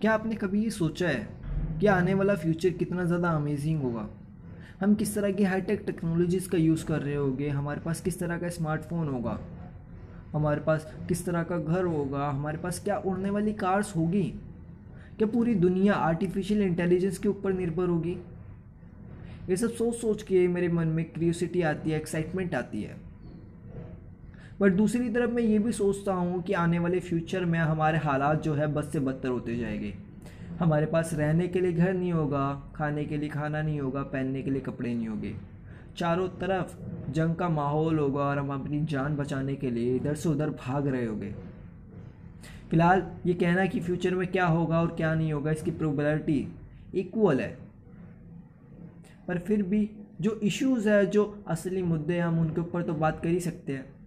क्या आपने कभी ये सोचा है कि आने वाला फ्यूचर कितना ज़्यादा अमेजिंग होगा? हम किस तरह की हाईटेक टेक्नोलॉजीज़ का यूज़ कर रहे होंगे? हमारे पास किस तरह का स्मार्टफ़ोन होगा? हमारे पास किस तरह का घर होगा? हमारे पास क्या उड़ने वाली कार्स होगी? क्या पूरी दुनिया आर्टिफिशियल इंटेलिजेंस के ऊपर निर्भर होगी? ये सब सोच सोच के मेरे मन में क्रियोसिटी आती है एक्साइटमेंट आती है। बट दूसरी तरफ़ मैं ये भी सोचता हूँ कि आने वाले फ्यूचर में हमारे हालात जो है बद से बदतर होते जाएँगे। हमारे पास रहने के लिए घर नहीं होगा, खाने के लिए खाना नहीं होगा, पहनने के लिए कपड़े नहीं होंगे। चारों तरफ़ जंग का माहौल होगा और हम अपनी जान बचाने के लिए इधर से उधर भाग रहे होंगे। फ़िलहाल ये कहना कि फ्यूचर में क्या होगा और क्या नहीं होगा, इसकी प्रोबेबिलिटी इक्वल है। पर फिर भी जो इश्यूज़ है, जो असली मुद्दे हैं, हम उनके ऊपर तो बात कर ही सकते हैं।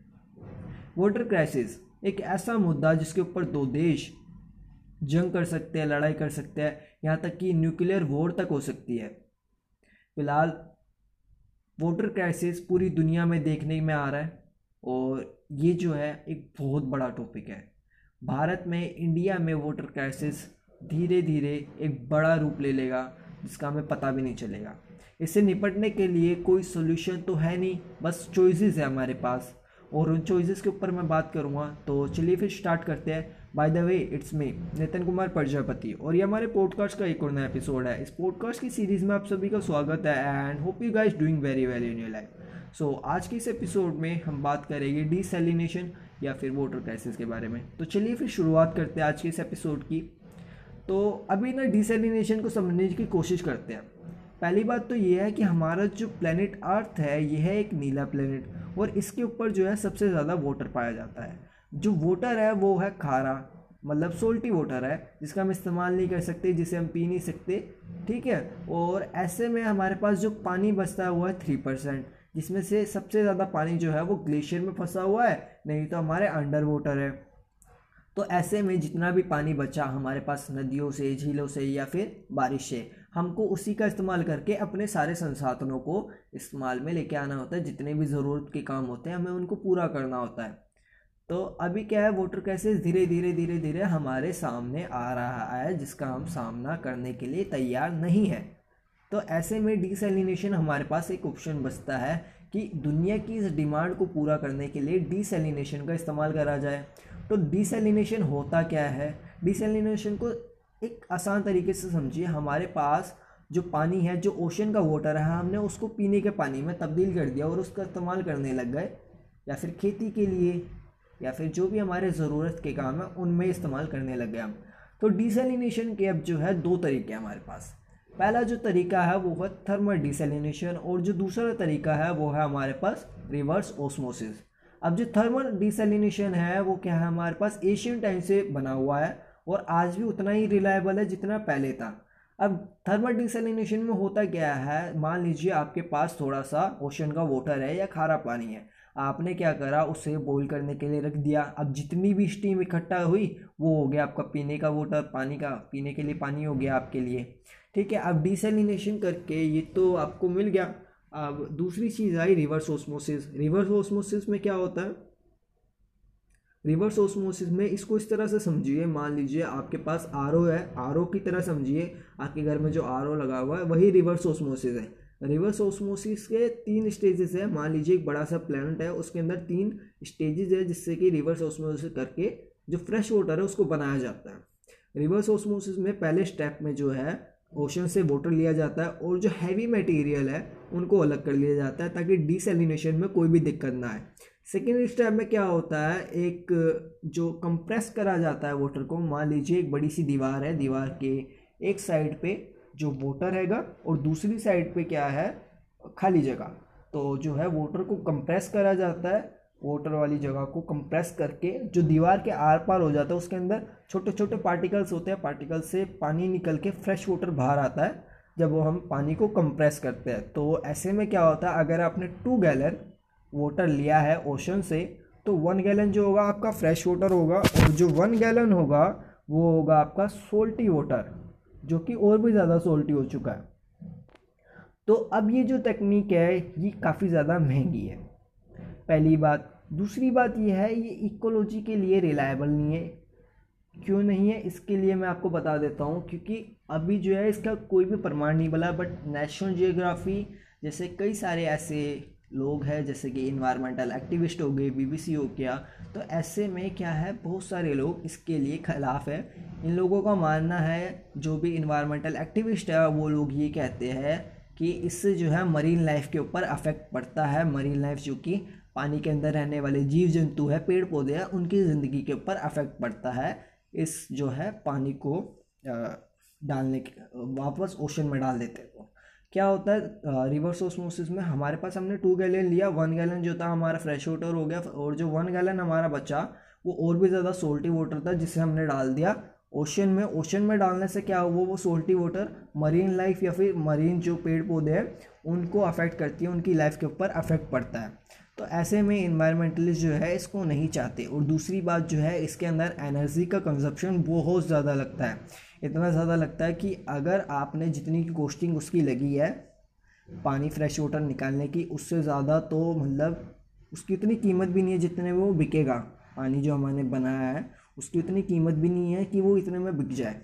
वाटर क्राइसिस एक ऐसा मुद्दा जिसके ऊपर दो देश जंग कर सकते हैं, लड़ाई कर सकते हैं, यहाँ तक कि न्यूक्लियर वॉर तक हो सकती है। फ़िलहाल वाटर क्राइसिस पूरी दुनिया में देखने में आ रहा है और ये जो है, एक बहुत बड़ा टॉपिक है। भारत में इंडिया में वाटर क्राइसिस धीरे धीरे एक बड़ा रूप ले लेगा, जिसका हमें पता भी नहीं चलेगा। इससे निपटने के लिए कोई सोल्यूशन तो है नहीं, बस चॉइसेस है हमारे पास। और उन चॉइसेस के ऊपर मैं बात करूँगा तो चलिए फिर स्टार्ट करते हैं। By the way it's me Nitin Kumar Prajapati. और ये हमारे पॉडकास्ट का एक और नया एपिसोड है। इस पॉडकास्ट की सीरीज़ में आप सभी का स्वागत है and hope you guys doing very well in your life so आज के इस एपिसोड में हम बात करेंगे डीसेलिनेशन या फिर वाटर क्राइसिस के बारे में। तो चलिए फिर शुरुआत करते हैं आज के इस एपिसोड की। तो अभी ना डीसेलिनेशन को समझने की कोशिश करते हैं। पहली बात तो ये है कि हमारा जो प्लेनेट अर्थ है ये है एक नीला प्लेनेट और इसके ऊपर जो है सबसे ज़्यादा वाटर पाया जाता है। जो वोटर है, वो है खारा मतलब सोल्टी वोटर है, जिसका हम इस्तेमाल नहीं कर सकते, जिसे हम पी नहीं सकते, ठीक है? और ऐसे में हमारे पास जो पानी बचता है, वो है थ्री परसेंट जिसमें से सबसे ज़्यादा पानी जो है, वो ग्लेशियर में फंसा हुआ है, नहीं तो हमारे अंडर वाटर है। तो ऐसे में जितना भी पानी बचा हमारे पास नदियों से, झीलों से या फिर बारिश से हमको उसी का इस्तेमाल करके अपने सारे संसाधनों को इस्तेमाल में लेके आना होता है। जितने भी ज़रूरत के काम होते हैं, हमें उनको पूरा करना होता है। तो अभी क्या है, वोटर क्राइसिस धीरे धीरे धीरे धीरे हमारे सामने आ रहा है, जिसका हम सामना करने के लिए तैयार नहीं है। तो ऐसे में डिसलिनेशन हमारे पास एक ऑप्शन बचता है कि दुनिया की इस डिमांड को पूरा करने के लिए डिसलिनेशन का इस्तेमाल करा जाए। तो डिसलिनेशन होता क्या है? डिसलिनेशन को एक आसान तरीके से समझिए, हमारे पास जो पानी है, जो ओशन का वाटर है, हमने उसको पीने के पानी में तब्दील कर दिया और उसका इस्तेमाल करने लग गए। या फिर खेती के लिए, या फिर जो भी हमारे ज़रूरत के काम है, उनमें इस्तेमाल करने लग गए हम। तो डिसलिनेशन के अब जो है, दो तरीके हमारे पास। पहला जो तरीका है, वो है थर्मल डिसलिनेशन और जो दूसरा तरीका है, वो है हमारे पास रिवर्स ओस्मोसिस अब जो थर्मल डिसलिनेशन है, वो क्या है, हमारे पास एशियन टाइम से बना हुआ है। और आज भी उतना ही रिलायबल है जितना पहले था। अब थर्मल डिसलिनेशन में होता क्या है? मान लीजिए आपके पास थोड़ा सा ओशन का वाटर है या खारा पानी है। आपने क्या करा? उसे बॉईल करने के लिए रख दिया। अब जितनी भी स्टीम इकट्ठा हुई, वो हो गया आपका पीने का वाटर पानी का, पीने के लिए पानी हो गया आपके लिए। ठीक है, अब डिसलिनेशन करके ये तो आपको मिल गया। अब दूसरी चीज़ आई रिवर्स ओस्मोसिस रिवर्स ओस्मोसिस में क्या होता है? रिवर्स ओस्मोसिस में इसको इस तरह से समझिए, मान लीजिए आपके पास आरओ है, आरओ की तरह समझिए, आपके घर में जो आरओ लगा हुआ है, वही रिवर्स ओस्मोसिस है। रिवर्स ओस्मोसिस के तीन स्टेजेस है, मान लीजिए एक बड़ा सा प्लानट है, उसके अंदर तीन स्टेजेस है, जिससे कि रिवर्स ओस्मोसिस करके जो फ्रेश वाटर है, उसको बनाया जाता है। रिवर्स ओस्मोसिस में पहले स्टेप में जो है, ओशन से वाटर लिया जाता है और जो हैवी मटेरियल है, उनको अलग कर लिया जाता है, ताकि डिसलिनेशन में कोई भी दिक्कत ना आए। सेकेंड स्टेप में क्या होता है? एक, जो कंप्रेस करा जाता है वोटर को, मान लीजिए एक बड़ी सी दीवार है, दीवार के एक साइड पे जो वोटर हैगा और दूसरी साइड पे क्या है? खाली जगह। तो जो है वोटर को कंप्रेस करा जाता है वोटर वाली जगह को कंप्रेस करके, जो दीवार के आर पार हो जाता है, उसके अंदर छोटे छोटे पार्टिकल्स होते हैं पार्टिकल से पानी निकल के फ्रेश वाटर बाहर आता है, जब वो हम पानी को कंप्रेस करते हैं। तो ऐसे में क्या होता है? अगर आपने टू गैलन वाटर लिया है ओशन से तो वन गैलन जो होगा आपका फ्रेश वाटर होगा और जो वन गैलन होगा, वो होगा आपका सोल्टी वाटर जो कि और भी ज़्यादा सोल्टी हो चुका है। तो अब ये जो तकनीक है, ये काफ़ी ज़्यादा महँगी है। पहली बात। दूसरी बात ये है, ये इकोलॉजी के लिए रिलायबल नहीं है। क्यों नहीं है? इसके लिए मैं आपको बता देता हूँ, क्योंकि अभी जो है इसका कोई भी प्रमाण नहीं बना बट नेशनल जियोग्राफी जैसे कई सारे ऐसे लोग हैं, जैसे कि इन्वायरमेंटल एक्टिविस्ट हो गए बीबीसी हो गया तो ऐसे में क्या है, बहुत सारे लोग इसके लिए खिलाफ है। इन लोगों का मानना है, जो भी इन्वायरमेंटल एक्टिविस्ट है, वो लोग ये कहते हैं कि इससे जो है मरीन लाइफ के ऊपर अफेक्ट पड़ता है। मरीन लाइफ जो कि पानी के अंदर रहने वाले जीव जंतु है पेड़ पौधे हैं, उनकी ज़िंदगी के ऊपर अफेक्ट पड़ता है इस जो है पानी को डालने के, वापस ओशन में डाल देते हैं क्या होता है रिवर्स ऑस्मोसिस में हमारे पास हमने टू गैलन लिया वन गैलन जो था हमारा फ्रेश वाटर हो गया, और जो वन गैलन हमारा बचा, वो और भी ज़्यादा सोल्टी वाटर था जिसे हमने डाल दिया। ओशन में ओशन में डालने से क्या हुआ, वो सोल्टी वाटर मरीन लाइफ या फिर मरीन जो पेड़ पौधे हैं, उनको अफेक्ट करती है, उनकी लाइफ के ऊपर अफेक्ट पड़ता है। तो ऐसे में इन्वायरमेंटलिस्ट जो है इसको नहीं चाहते। और दूसरी बात जो है, इसके अंदर एनर्जी का कंजप्शन बहुत ज़्यादा लगता है। इतना ज़्यादा लगता है कि अगर आपने जितनी की कॉस्टिंग उसकी लगी है, पानी फ्रेश वाटर निकालने की, उससे ज़्यादा तो मतलब उसकी इतनी कीमत भी नहीं है जितने वो बिकेगा। पानी जो हमने बनाया है, उसकी उतनी कीमत भी नहीं है कि वो इतने में बिक जाए।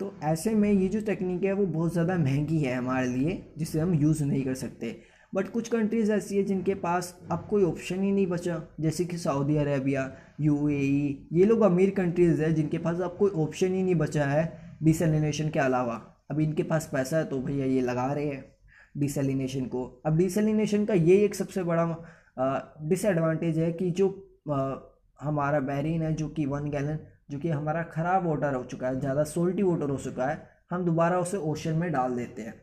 तो ऐसे में ये जो टेक्निक है, वो बहुत ज़्यादा महँगी है हमारे लिए, जिसे हम यूज़ नहीं कर सकते। बट कुछ कंट्रीज़ ऐसी है जिनके पास अब कोई ऑप्शन ही नहीं बचा। जैसे कि सऊदी अरेबिया यू ये लोग अमीर कंट्रीज़ है जिनके पास अब कोई ऑप्शन ही नहीं बचा है डिसलिनेशन के अलावा। अब इनके पास पैसा है तो भैया ये लगा रहे हैं डिसलिनेशन को। अब डिसलिनेशन का ये एक सबसे बड़ा डिसएडवांटेज है कि जो आ, हमारा बैरिन है जो कि वन गैलन जो कि हमारा ख़राब वाटर हो चुका है ज़्यादा सोल्टी वाटर हो चुका है हम दोबारा उसे ओशन में डाल देते हैं।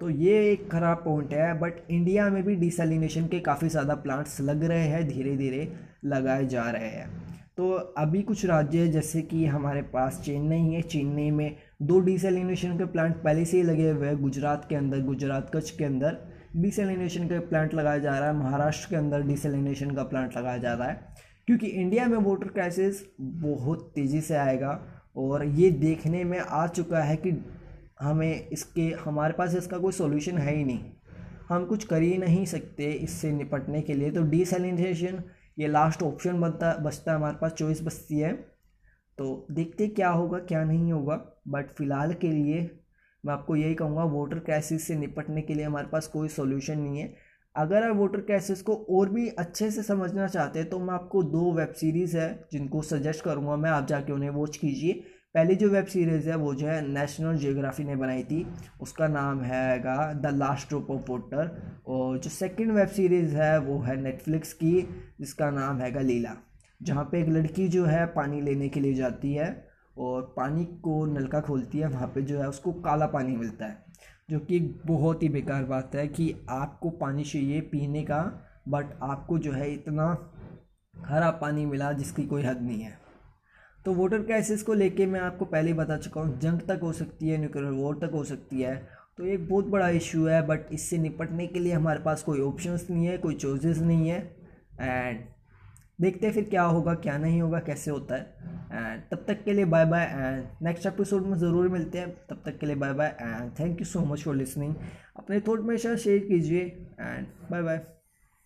तो ये एक ख़राब पॉइंट है बट इंडिया में भी डिसलिनेशन के काफ़ी ज़्यादा प्लांट्स लग रहे हैं धीरे धीरे लगाए जा रहे हैं। तो अभी कुछ राज्य जैसे कि हमारे पास चेन्नई है। चेन्नई में दो डिसलिनेशन के प्लांट पहले से ही लगे हुए हैं, गुजरात के अंदर, गुजरात कच्छ के अंदर डिसलिनेशन का प्लांट लगाया जा रहा है। महाराष्ट्र के अंदर डिसलिनेशन का प्लांट लगाया जा रहा है। क्योंकि इंडिया में वाटर क्राइसिस बहुत तेज़ी से आएगा, और ये देखने में आ चुका है कि हमें इसके, हमारे पास इसका कोई सोल्यूशन है ही नहीं। हम कुछ कर ही नहीं सकते इससे निपटने के लिए। तो डिसलिनेशन ये लास्ट ऑप्शन बनता, बचता है, हमारे पास चॉइस बचती है। तो देखते क्या होगा, क्या नहीं होगा। बट फ़िलहाल के लिए मैं आपको यही कहूँगा वाटर क्राइसिस से निपटने के लिए हमारे पास कोई सोल्यूशन नहीं है। अगर आप वाटर क्राइसिस को और भी अच्छे से समझना चाहते हैं तो मैं आपको दो वेब सीरीज़ है जिनको सजेस्ट करूँगा मैं। आप जाके उन्हें वॉच कीजिए। पहली जो वेब सीरीज़ है, वो जो है नेशनल जियोग्राफी ने बनाई थी। उसका नाम हैगा the last drop of water और जो सेकंड वेब सीरीज़ है, वो है नेटफ्लिक्स की, जिसका नाम हैगा लीला, जहाँ पे एक लड़की जो है पानी लेने के लिए जाती है और पानी को नलका खोलती है, वहाँ पे जो है उसको काला पानी मिलता है, जो कि बहुत ही बेकार बात है कि आपको पानी चाहिए पीने का बट आपको जो है इतना हरा पानी मिला जिसकी कोई हद नहीं है। तो वोटर क्राइसिस को लेके मैं आपको पहले ही बता चुका हूँ, जंग तक हो सकती है न्यूक्लियर वॉर तक हो सकती है। तो एक बहुत बड़ा इशू है बट इससे निपटने के लिए हमारे पास कोई ऑप्शंस नहीं है, कोई चॉइसेस नहीं है। एंड देखते हैं फिर क्या होगा, क्या नहीं होगा, कैसे होता है। एंड तब तक के लिए bye bye and next episode में ज़रूर मिलते हैं। तब तक के लिए bye bye and thank you so much for listening अपने थॉट में शेयर कीजिए। And bye bye